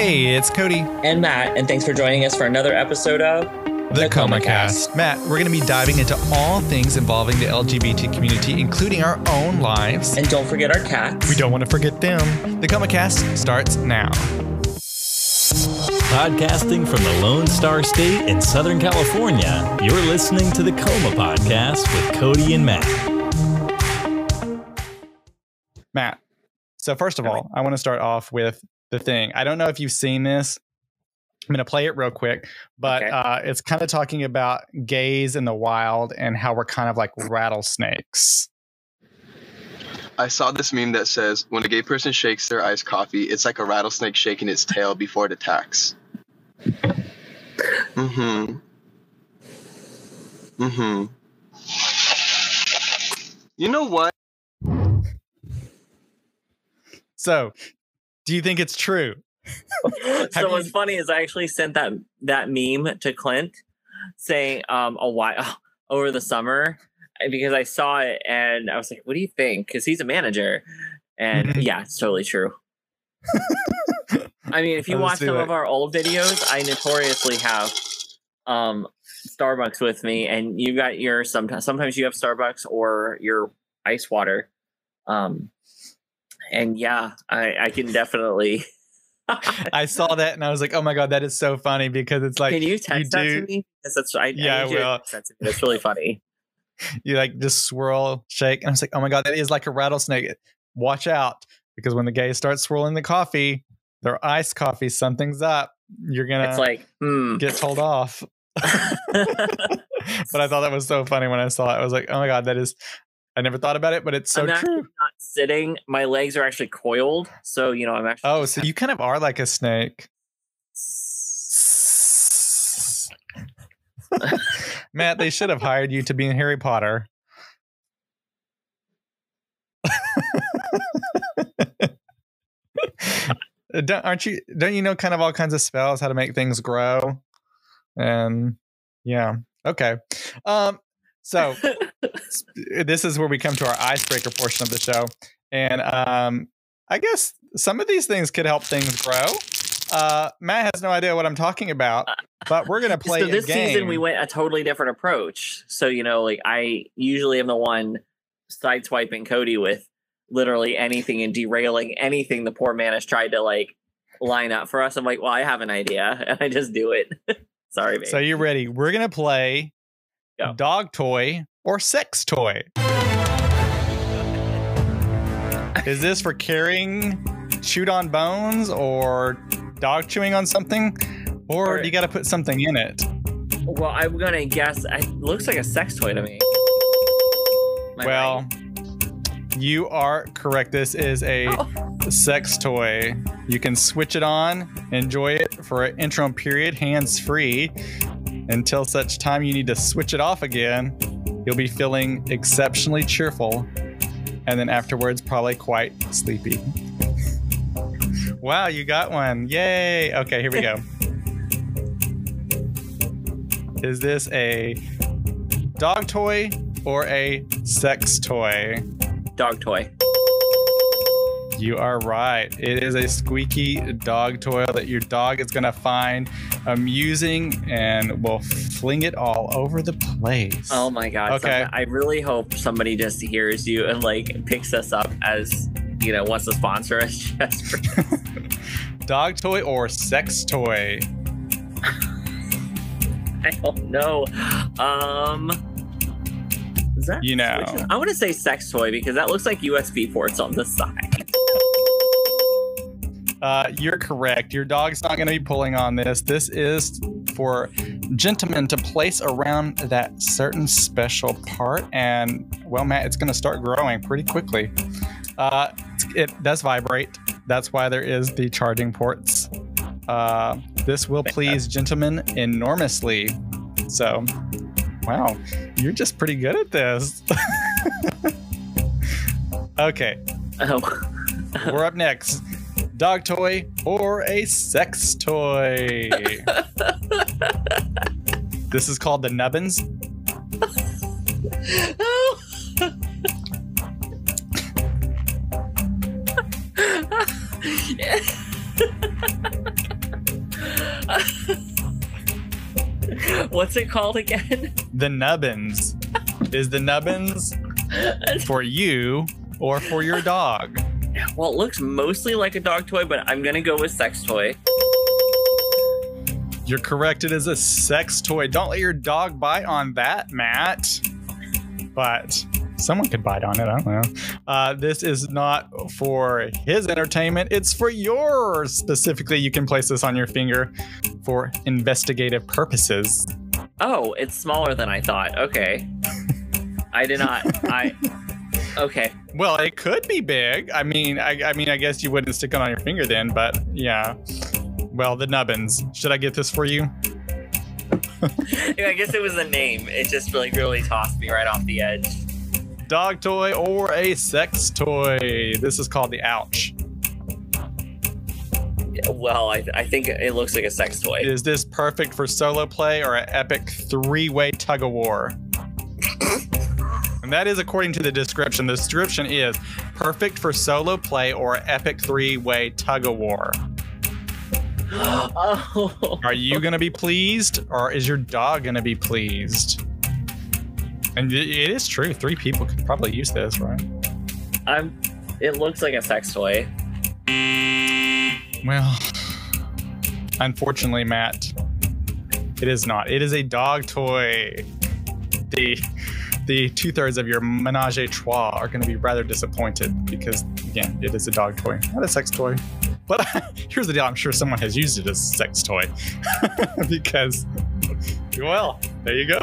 Hey, it's Cody. And Matt, and thanks for joining us for another episode of The, Coma Cast. Matt, we're going to be diving into all things involving the LGBT community, including our own lives. And don't forget our cats. We don't want to forget them. The Coma Cast starts now. Podcasting from the Lone Star State in Southern California, you're listening to the Coma Podcast with Cody and Matt. Matt, so first of all, I want to start off with the thing. I don't know if you've seen this. I'm going to play it real quick, but Okay. uh, it's kind of talking about gays in the wild and how we're kind of like rattlesnakes. I saw this meme that says when a gay person shakes their iced coffee, it's like a rattlesnake shaking its tail before it attacks. Mm-hmm. Mm-hmm. You know what? So, do you think it's true? So what's you- funny is I actually sent that that meme to Clint saying um a while over the summer uh, because I saw it and I was like, "What do you think?" Because he's a manager, and Mhm. yeah, it's totally true. I mean, if you watch some of our old videos, I notoriously have um Starbucks with me, and you got your sometimes sometimes you have Starbucks or your ice water. Um, and yeah, I I can definitely. I saw that and I was like, oh my God, that is so funny because it's like Can you text that do- to me? Because that's I, Yeah, I I need you to will. that me. That's really funny. you like just swirl, shake. And I was like, oh my God, that is like a rattlesnake. Watch out because when the gays start swirling the coffee, their iced coffee, something's up. You're gonna. it's like, hmm. get told off. but I thought that was so funny when I saw it. I was like, oh my God, that is, I never thought about it, but it's so I'm actually true. not sitting. My legs are actually coiled, so you know I'm actually. Oh, so you kind of are like a snake. Matt, they should have hired you to be in Harry Potter. don't, aren't you? Don't you know kind of all kinds of spells how to make things grow? And yeah, okay. Um, so this is where we come to our icebreaker portion of the show, and um, I guess some of these things could help things grow. Uh, Matt has no idea what I'm talking about, but we're gonna play so this season we went a totally different approach. So you know, like I usually am the one sideswiping Cody with literally anything and derailing anything the poor man has tried to like line up for us. I'm like, well, I have an idea, and I just do it. Sorry, babe. So you're ready? We're gonna play Go. dog toy or sex toy. Is this for carrying chewed on bones or dog chewing on something? Or Alright. do you got to put something in it? well, I'm gonna guess. It looks like a sex toy to me. Am well, right? you are correct. This is a Oh. sex toy. You can switch it on, enjoy it for an interim period, hands free, until such time you need to switch it off again. You'll be feeling exceptionally cheerful, and then afterwards, probably quite sleepy. wow, you got one. Yay. Okay, here we go. Is this a dog toy or a sex toy? dog toy. You are right. It is a squeaky dog toy that your dog is going to find amusing and will fling it all over the place. Oh my god! Okay. Okay. I really hope somebody just hears you and like picks us up as you know wants to sponsor us just for dog toy or sex toy? I don't know. Um, is that You know. I want to say sex toy because that looks like USB ports on the side. Uh, you're correct. Your dog's not going to be pulling on this. This is for gentlemen to place around that certain special part. And, well, Matt, it's going to start growing pretty quickly. Uh, it does vibrate. That's why there is the charging ports. Uh, this will please gentlemen enormously. So, wow, you're just pretty good at this. okay, Oh, we're up next. Dog toy or a sex toy? this is called the Nubbins. What's it called again? The nubbins. Is the nubbins for you or for your dog? Well, it looks mostly like a dog toy, but I'm gonna go with sex toy. You're correct. It is a sex toy. Don't let your dog bite on that, Matt. But someone could bite on it. I don't know. Uh, this is not for his entertainment. It's for yours. Specifically, you can place this on your finger for investigative purposes. Oh, it's smaller than I thought. Okay. I did not. I. Okay. Well, it could be big. I mean, I, I mean, I guess you wouldn't stick it on your finger then, but yeah. Well, the nubbins. Should I get this for you? Yeah, I guess it was a name. It just really, really tossed me right off the edge. Dog toy or a sex toy? This is called the ouch. Well, I, I think it looks like a sex toy. Is this perfect for solo play or an epic three way tug of war? And that is according to the description. The description is perfect for solo play or epic three way tug of war. oh. Are you going to be pleased or is your dog going to be pleased? And it is true. Three people could probably use this, right? I'm. It looks like a sex toy. Well, unfortunately, Matt, it is not. It is a dog toy. The the two thirds of your menage a trois are going to be rather disappointed because, again, it is a dog toy, not a sex toy. But here's the deal: I'm sure someone has used it as a sex toy because, well, there you go.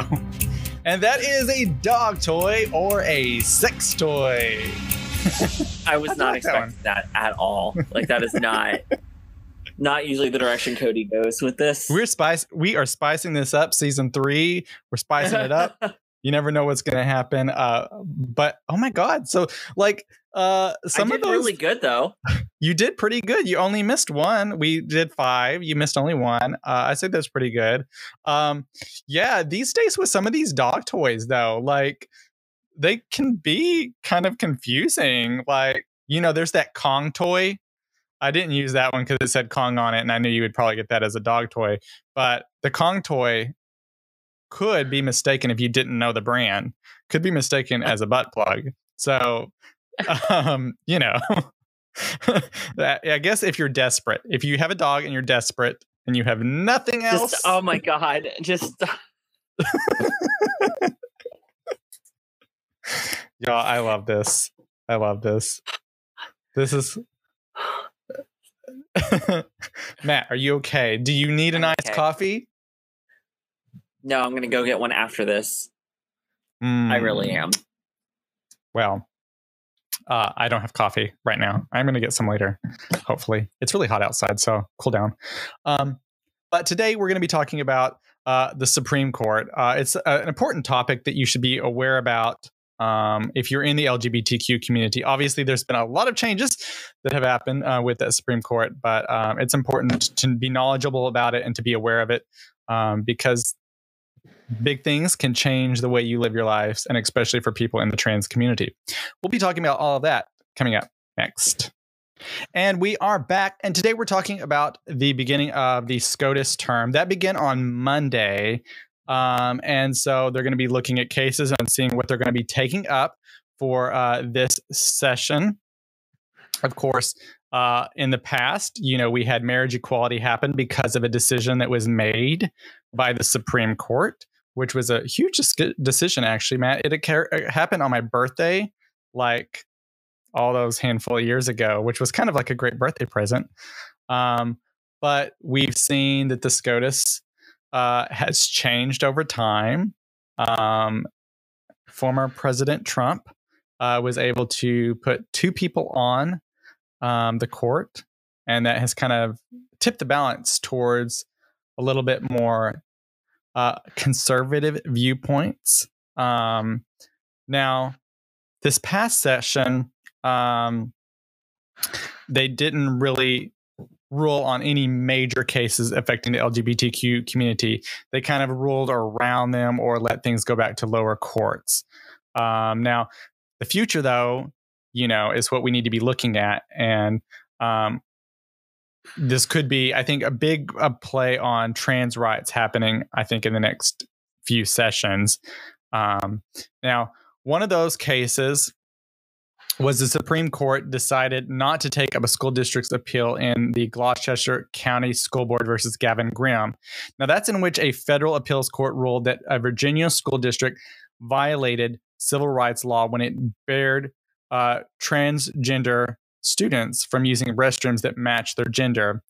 And that is a dog toy or a sex toy. I was I not like that expecting that, at all. Like that is not not usually the direction Cody goes with this. We're spice. We are spicing this up. Season three. We're spicing it up. You never know what's going to happen. Uh, but oh my god! So like, uh, some I of did those really good though. you did pretty good. You only missed one. We did five. You missed only one. Uh, I say that's pretty good. Um, yeah. These days with some of these dog toys though, like they can be kind of confusing. Like you know, there's that Kong toy. I didn't use that one because it said Kong on it, and I knew you would probably get that as a dog toy. But the Kong toy could be mistaken if you didn't know the brand. Could be mistaken as a butt plug. So, um, you know, I guess if you're desperate, if you have a dog and you're desperate and you have nothing else, Just oh my god. Just Y'all, I love this. I love this. This is. Matt, are you okay? Do you need an I'm iced coffee? No, I'm gonna go get one after this. I really Mm. am. Well, uh, I don't have coffee right now. I'm going to get some later, hopefully. It's really hot outside, so cool down. Um, but today we're going to be talking about uh, the Supreme Court. Uh, it's a, an important topic that you should be aware about um, if you're in the LGBTQ community. Obviously, there's been a lot of changes that have happened uh, with the Supreme Court, but um, it's important to be knowledgeable about it and to be aware of it um, because big things can change the way you live your lives, and especially for people in the trans community. We'll be talking about all of that coming up next. And we are back, and today we're talking about the beginning of the SCOTUS term that began on Monday. Um, and so they're going to be looking at cases and seeing what they're going to be taking up for uh, this session. Of course, uh, in the past, you know, we had marriage equality happen because of a decision that was made by the Supreme Court, which was a huge decision, actually, Matt. It, it happened on my birthday, like all those handful of years ago, which was kind of like a great birthday present. Um, but we've seen that the SCOTUS uh, has changed over time. Um, former President Trump uh, was able to put two people on um, the court, and that has kind of tipped the balance towards a little bit more uh, conservative viewpoints. Um, now, this past session, um, they didn't really rule on any major cases affecting the LGBTQ community. They kind of ruled around them or let things go back to lower courts. Um, now, the future, though, you know, is what we need to be looking at. And um, this could be, I think, a big a play on trans rights happening. I think in the next few sessions. Um, now, one of those cases was the Supreme Court decided not to take up a school district's appeal in the Gloucester County School Board versus Gavin Grimm. Now, that's in which a federal appeals court ruled that a Virginia school district violated civil rights law when it barred uh, transgender students from using restrooms that match their gender.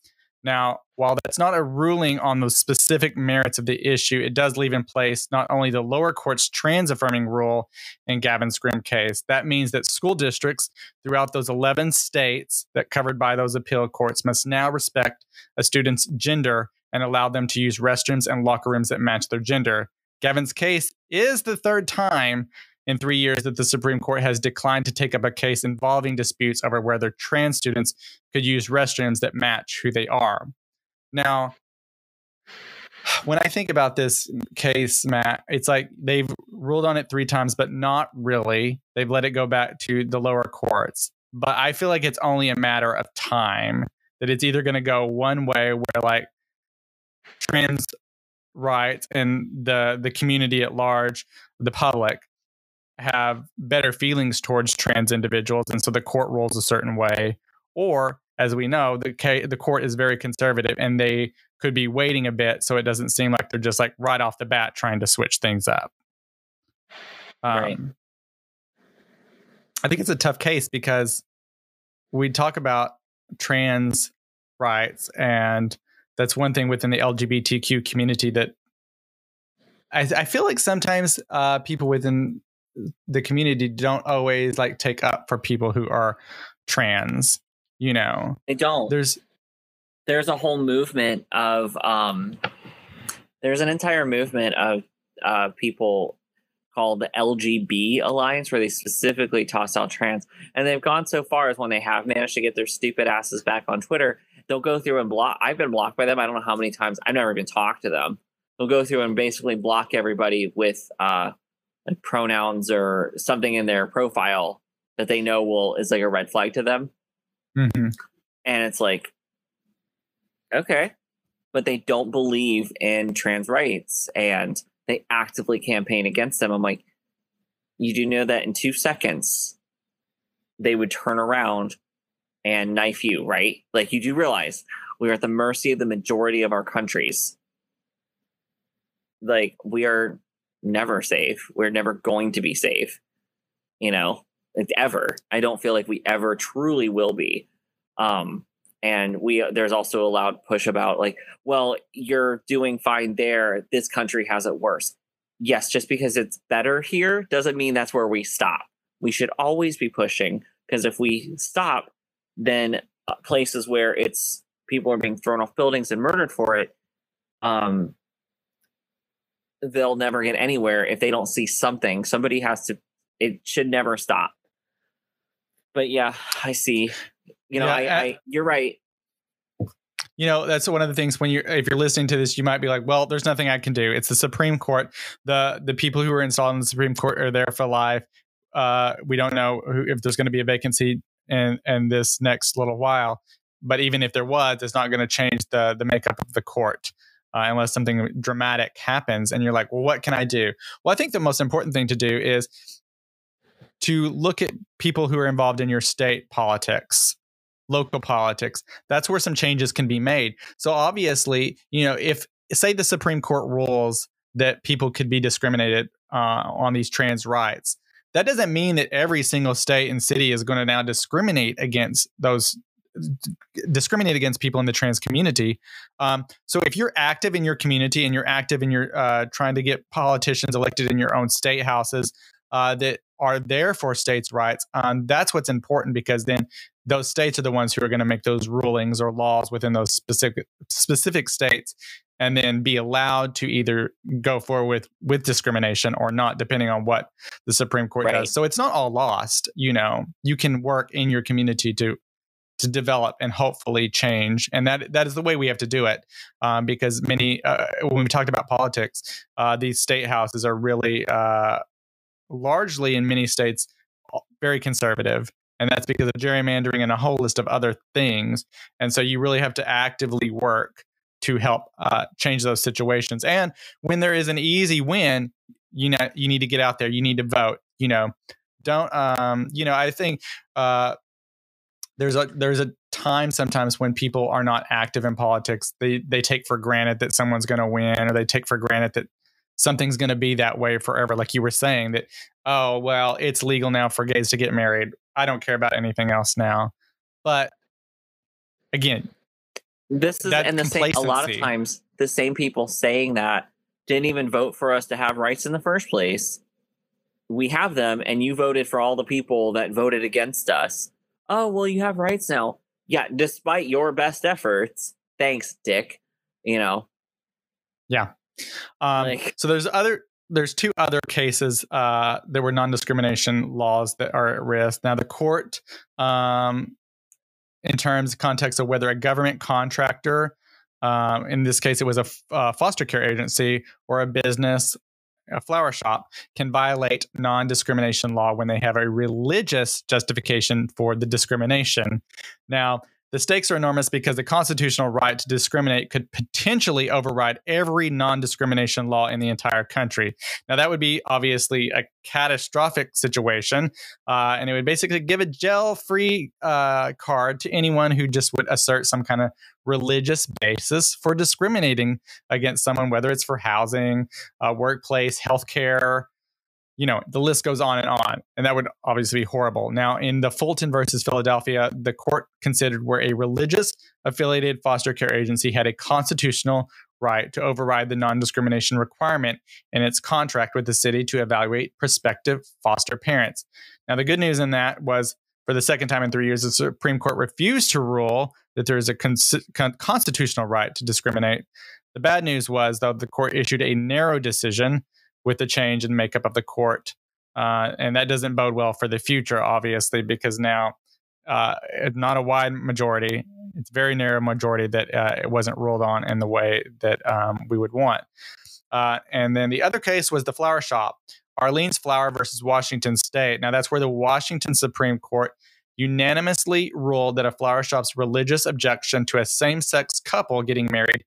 Now, while that's not a ruling on the specific merits of the issue, it does leave in place not only the lower court's trans affirming rule in Gavin's Grimm case, that means that school districts throughout those 11 states that covered by those appeal courts must now respect a student's gender and allow them to use restrooms and locker rooms that match their gender. Gavin's case is the third time in three years that the Supreme Court has declined to take up a case involving disputes over whether trans students could use restrooms that match who they are. Now, when I think about this case, Matt, it's like they've ruled on it three times, but not really. They've let it go back to the lower courts. But I feel like it's only a matter of time that it's either going to go one way where like trans rights and the the community at large, the public, have better feelings towards trans individuals, and so the court rules a certain way. Or, as we know, the the court is very conservative, and they could be waiting a bit so it doesn't seem like they're just like right off the bat trying to switch things up. Um, right. I think it's a tough case because we talk about trans rights, and that's one thing within the LGBTQ community that I, I feel like sometimes uh, people within the community don't always like take up for people who are trans you know they don't there's there's a whole movement of um there's an entire movement of uh people called the LGB Alliance, where they specifically toss out trans. And they've gone so far as when they have managed to get their stupid asses back on Twitter, they'll go through and block. I've been blocked by them. I don't know how many times. I've never even talked to them. They'll go through and basically block everybody with uh, like pronouns or something in their profile that they know will is like a red flag to them. Mm-hmm. And it's like, okay, but they don't believe in trans rights and they actively campaign against them. I'm like, you do know that in two seconds they would turn around and knife you, right? Like you do realize we are at the mercy of the majority of our countries. Like we are never safe. We're never going to be safe, you know, ever. I don't feel like we ever truly will be. Um, and we there's also a loud push about like, well, you're doing fine there. This country has it worse. Yes, just because it's better here doesn't mean that's where we stop. We should always be pushing because if we stop, then uh, places where it's people are being thrown off buildings and murdered for it, um, they'll never get anywhere if they don't see something. Somebody has to. It should never stop. But yeah, I see. You know, yeah, I, I, you're right. You know, that's one of the things when you're if you're listening to this, you might be like, "Well, there's nothing I can do. It's the Supreme Court. the The people who are installed in the Supreme Court are there for life. Uh, we don't know who, if there's going to be a vacancy in in this next little while. But even if there was, it's not going to change the the makeup of the court uh, unless something dramatic happens and you're like well what can i do? Well i think the most important thing to do is to look at people who are involved in your state politics local politics. That's where some changes can be made. So obviously you know if say the supreme court rules that people could be discriminated uh, on these trans rights that doesn't mean that every single state and city is going to now discriminate against those discriminate against people in the trans community. Um, so if you're active in your community and you're active in your uh, trying to get politicians elected in your own state houses uh, that are there for states' rights, um, that's what's important because then those states are the ones who are going to make those rulings or laws within those specific specific states and then be allowed to either go forward with with discrimination or not depending on what the supreme court right. does so it's not all lost you know you can work in your community to to develop and hopefully change. And that that is the way we have to do it, um, because many uh, when we talked about politics, uh, these state houses are really uh, largely in many states very conservative. and that's because of gerrymandering and a whole list of other things. And so you really have to actively work to help uh, change those situations. And when there is an easy win, you know you need to get out there. You need to vote. You know, don't um, you know? I think uh, there's a there's a time sometimes when people are not active in politics. They they take for granted that someone's going to win, or they take for granted that something's going to be that way forever. Like you were saying that, oh well, it's legal now for gays to get married. I don't care about anything else now. But again, this is and the same a lot of times the same people saying that didn't even vote for us to have rights in the first place. We have them, and you voted for all the people that voted against us. Oh well, you have rights now. Yeah, despite your best efforts. Thanks, Dick. You know, Yeah. Um, Like- so there's other there's two other cases uh, there were non-discrimination laws that are at risk. Now the court, um, in terms of context of whether a government contractor, um, in this case it was a f- uh, foster care agency or a business, a flower shop, can violate non-discrimination law when they have a religious justification for the discrimination. Now the stakes are enormous because the constitutional right to discriminate could potentially override every non discrimination law in the entire country. Now, that would be obviously a catastrophic situation, uh, and it would basically give a jail free uh, card to anyone who just would assert some kind of religious basis for discriminating against someone, whether it's for housing, uh, workplace, healthcare, you know, the list goes on and on. And that would obviously be horrible. Now, in the Fulton versus Philadelphia, the court considered where a religious affiliated foster care agency had a constitutional right to override the non discrimination requirement in its contract with the city to evaluate prospective foster parents. Now, the good news in that was for the second time in three years, the Supreme Court refused to rule that there is a con- constitutional right to discriminate. The bad news was, though, the court issued a narrow decision with the change in makeup of the court. Uh, and that doesn't bode well for the future, obviously, because now uh, it's not a wide majority. It's very narrow majority that uh, it wasn't ruled on in the way that um, we would want. Uh, and then the other case was the flower shop, Arlene's Flower versus Washington State. Now, that's where the Washington Supreme Court unanimously ruled that a flower shop's religious objection to a same sex couple getting married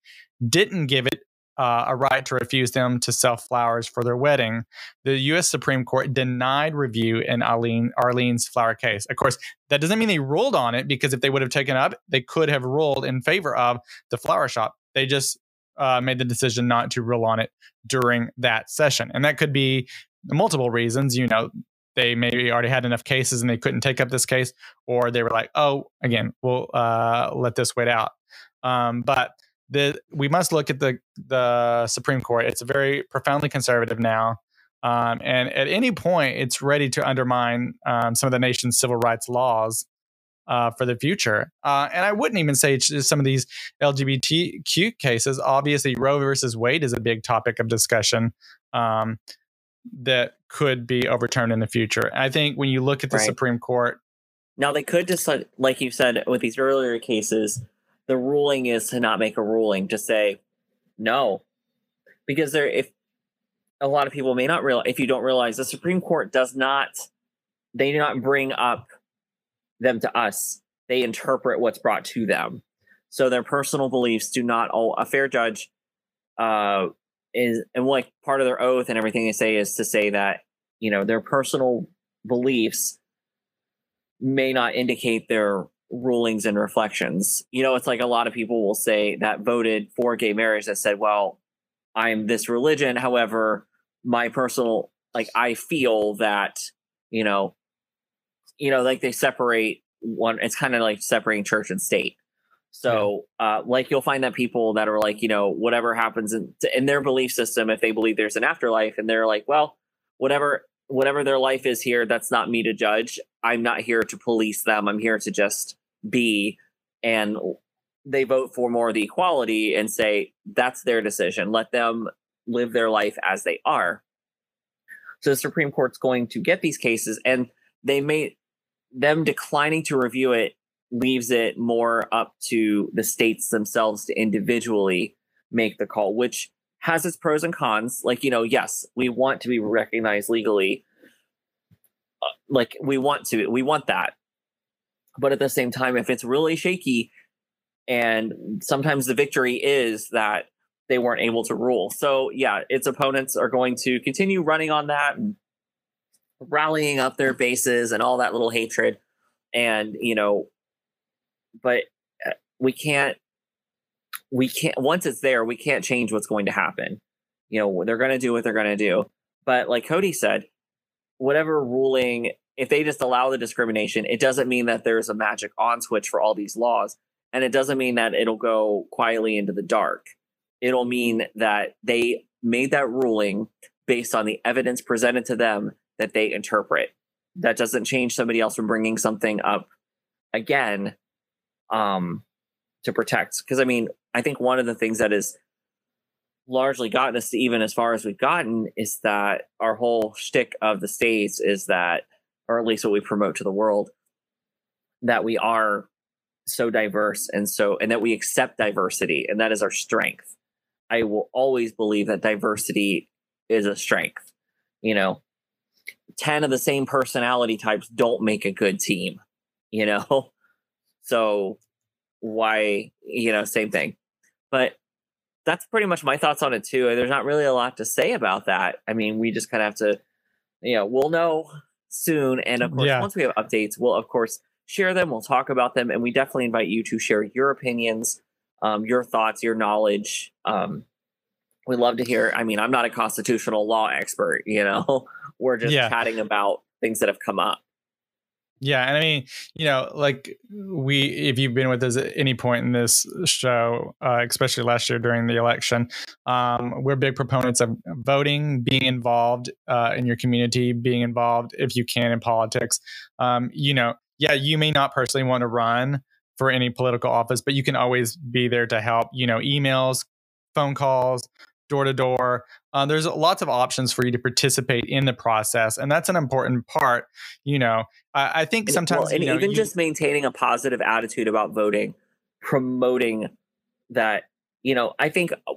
didn't give it uh, a right to refuse them to sell flowers for their wedding. The U.S. Supreme Court denied review in Arlene, Arlene's flower case. Of course, that doesn't mean they ruled on it because if they would have taken up, they could have ruled in favor of the flower shop. They just uh, made the decision not to rule on it during that session, and that could be multiple reasons. You know, they maybe already had enough cases and they couldn't take up this case, or they were like, "Oh, again, we'll uh, let this wait out." Um, but the we must look at the the Supreme Court. It's very profoundly conservative now, um, and at any point, it's ready to undermine um, some of the nation's civil rights laws uh, for the future. Uh, and I wouldn't even say it's just some of these LGBTQ cases. Obviously, Roe versus Wade is a big topic of discussion. Um, that could be overturned in the future. I think when you look at the Right. Supreme Court, Now they could just like you said with these earlier cases, the ruling is to not make a ruling, to say no. Because there if a lot of people may not realize if you don't realize the Supreme Court does not they do not bring up them to us. They interpret what's brought to them. So their personal beliefs do not all a fair judge uh is and like part of their oath and everything they say is to say that, you know, their personal beliefs may not indicate their rulings and reflections. You know, it's like a lot of people will say that voted for gay marriage that said, well, I'm this religion. However, my personal, like, I feel that, you know, you know, like they separate one, it's kind of like separating church and state. So, uh, like you'll find that people that are like, you know, whatever happens in, in their belief system, if they believe there's an afterlife, and they're like, well, whatever whatever their life is here, that's not me to judge. I'm not here to police them. I'm here to just be. And they vote for more of the equality and say that's their decision. Let them live their life as they are. So the Supreme Court's going to get these cases, and they may them declining to review it leaves it more up to the states themselves to individually make the call, which has its pros and cons. Like, you know, yes, we want to be recognized legally. Uh, like, we want to, we want that. But at the same time, if it's really shaky, and sometimes the victory is that they weren't able to rule. So yeah, its opponents are going to continue running on that rallying up their bases and all that little hatred. And you know, but uh, we can't we can't once it's there, we can't change what's going to happen. You know, they're going to do what they're going to do. But like Cody said, whatever ruling, if they just allow the discrimination, it doesn't mean that there's a magic on switch for all these laws. And it doesn't mean that it'll go quietly into the dark. It'll mean that they made that ruling based on the evidence presented to them that they interpret. That doesn't change somebody else from bringing something up again um, to protect. Because I mean, I think one of the things that has largely gotten us to even as far as we've gotten is that our whole shtick of the states is that, or at least what we promote to the world, that we are so diverse and so and that we accept diversity and that is our strength. I will always believe that diversity is a strength. You know, 10 of the same personality types don't make a good team, you know? So why, you know, same thing. But that's pretty much my thoughts on it too. There's not really a lot to say about that. I mean, we just kind of have to, you know, we'll know soon. And of course, Yeah. once we have updates, we'll of course share them. We'll talk about them, and we definitely invite you to share your opinions, um, your thoughts, your knowledge. Um, we love to hear. I mean, I'm not a constitutional law expert. You know, we're just Yeah. chatting about things that have come up. Yeah, and I mean, you know, like we, if you've been with us at any point in this show, uh, especially last year during the election, um, we're big proponents of voting, being involved uh, in your community, being involved if you can in politics. Um, you know, yeah, you may not personally want to run for any political office, but you can always be there to help. You know, emails, phone calls, door to door. Uh, There's lots of options for you to participate in the process, and that's an important part. You know, I, I think And- sometimes well, and you know, even you- just maintaining a positive attitude about voting, promoting that, you know, I think uh,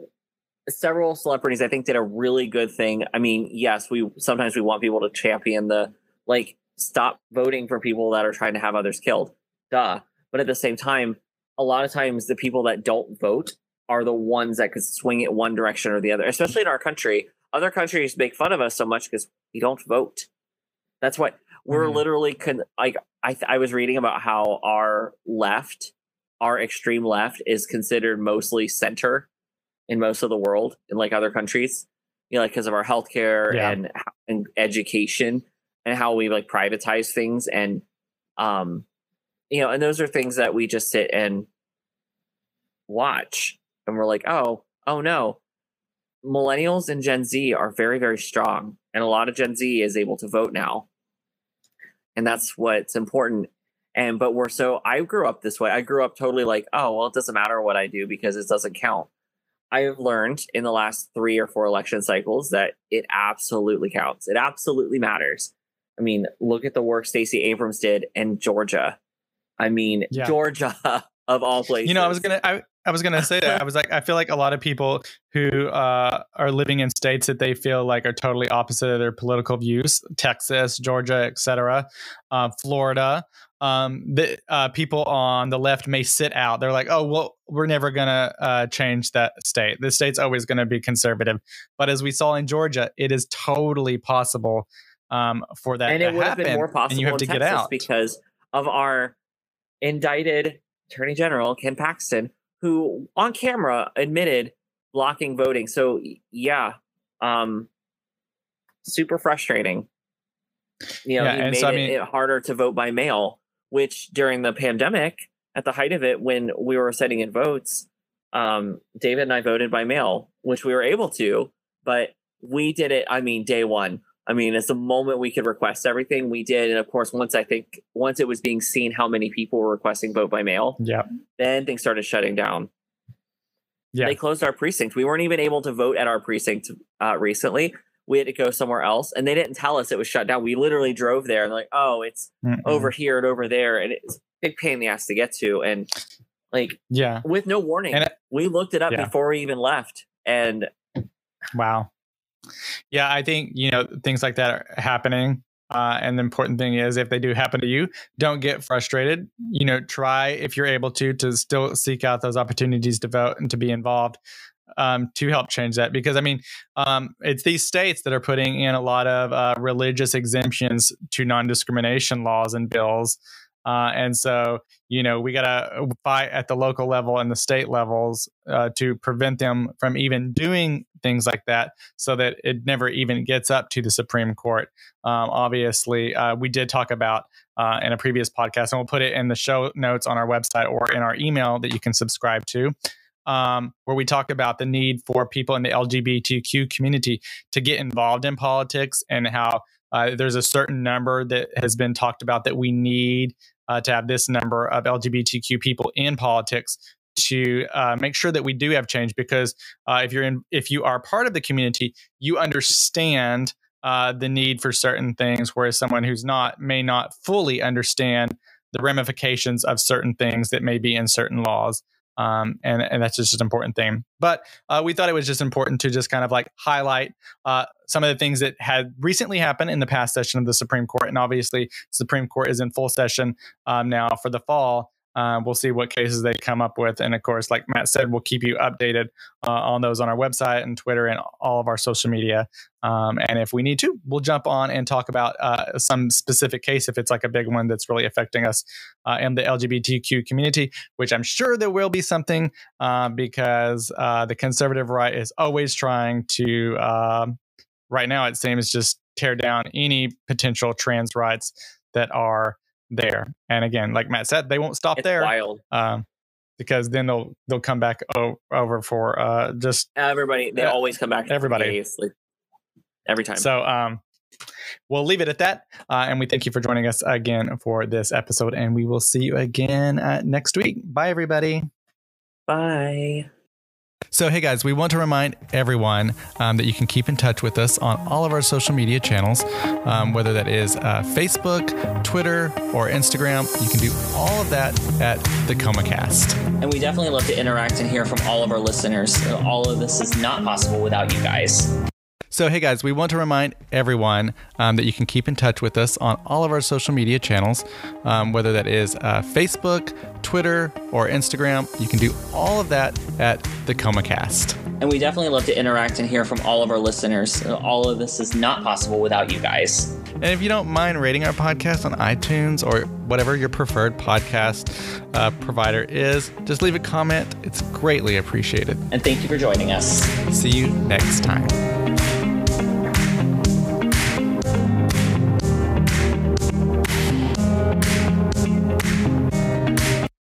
several celebrities I think did a really good thing. I mean, yes, we sometimes we want people to champion the like stop voting for people that are trying to have others killed. Duh. But at the same time, a lot of times the people that don't vote are the ones that could swing it one direction or the other, especially in our country. Other countries make fun of us so much because we don't vote. That's what we're Mhm. literally con- like I th- I was reading about how our left, our extreme left is considered mostly center in most of the world in like other countries. You know, like because of our healthcare Yeah. and and education and how we like privatize things and um you know, and those are things that we just sit and watch and we're like, "Oh, oh no." Millennials and Gen Z are very very strong and a lot of Gen Z is able to vote now. And that's what's important. And but we're so i grew up this way. I grew up totally like oh well it doesn't matter what i do because it doesn't count. I have learned in the last three or four election cycles that it absolutely counts. It absolutely matters. I mean look at the work stacey abrams did in georgia. I mean Yeah. georgia of all places you know, I was gonna, I, I was gonna say that. I was like, I feel like a lot of people who uh, are living in states that they feel like are totally opposite of their political views, Texas, Georgia, etc., uh, Florida. Um, the uh, people on the left may sit out. They're like, oh, well, we're never gonna uh, change that state. The state's always gonna be conservative. But as we saw in Georgia, it is totally possible um, for that and to it would have happen, been more possible and you have in to Texas get out. because of our indicted attorney general Ken Paxton, who on camera admitted blocking voting. So yeah, um, super frustrating. You know, Yeah, he and made so, I it, mean- it harder to vote by mail, which during the pandemic, at the height of it, when we were setting in votes, um, David and I voted by mail, which we were able to, but we did it. I mean, day one. I mean, it's the moment we could request everything we did, and of course, once I think once it was being seen how many people were requesting vote by mail, yeah, then things started shutting down. yeah, They closed our precinct. We weren't even able to vote at our precinct uh, recently. We had to go somewhere else, and they didn't tell us it was shut down. We literally drove there and like, oh, it's Mm-mm. over here and over there, and it's a big pain in the ass to get to, and like Yeah, with no warning. And it- we looked it up Yeah. before we even left, and Wow. Yeah, I think you know things like that are happening Uh, and the important thing is, if they do happen to you, don't get frustrated. You know, try if you're able to to still seek out those opportunities to vote and to be involved um, to help change that. Because I mean, um, it's these states that are putting in a lot of uh, religious exemptions to non-discrimination laws and bills. Uh, and so, you know, we got to fight at the local level and the state levels uh, to prevent them from even doing things like that so that it never even gets up to the Supreme Court. Um, obviously, uh, we did talk about uh, in a previous podcast, and we'll put it in the show notes on our website or in our email that you can subscribe to. Um, where we talk about the need for people in the LGBTQ community to get involved in politics and how uh, there's a certain number that has been talked about that we need uh, to have this number of LGBTQ people in politics to uh, make sure that we do have change because uh, if you're in if you are part of the community you understand uh, the need for certain things whereas someone who's not may not fully understand the ramifications of certain things that may be in certain laws um, and and that's just an important thing. But uh, we thought it was just important to just kind of like highlight uh, some of the things that had recently happened in the past session of the Supreme Court, and obviously Supreme Court is in full session um, now for the fall. Uh, we'll see what cases they come up with. And of course, like Matt said, we'll keep you updated uh, on those on our website and Twitter and all of our social media. Um, and if we need to, we'll jump on and talk about uh, some specific case if it's like a big one that's really affecting us uh, in the LGBTQ community, which I'm sure there will be something uh, because uh, the conservative right is always trying to, um, right now, it seems, just tear down any potential trans rights that are there. And again, like Matt said, they won't stop It's there wild. um, because then they'll they'll come back o- over for uh, just Everybody, they Yeah. always come back. Everybody. like every time. so. Um, we'll leave it at that, uh, and we thank you for joining us again for this episode, and we will see you again uh, next week. Bye, everybody. Bye. So, hey guys, we want to remind everyone um, that you can keep in touch with us on all of our social media channels, um, whether that is uh, Facebook, Twitter, or Instagram. You can do all of that at the ComaCast. And we definitely love to interact and hear from all of our listeners. All of this is not possible without you guys. So, hey guys, we want to remind everyone um, that you can keep in touch with us on all of our social media channels, um, whether that is uh, Facebook, Twitter, or Instagram. You can do all of that at the ComaCast. And we definitely love to interact and hear from all of our listeners. All of this is not possible without you guys. And if you don't mind rating our podcast on iTunes or whatever your preferred podcast uh, provider is, just leave a comment. It's greatly appreciated. And thank you for joining us. See you next time.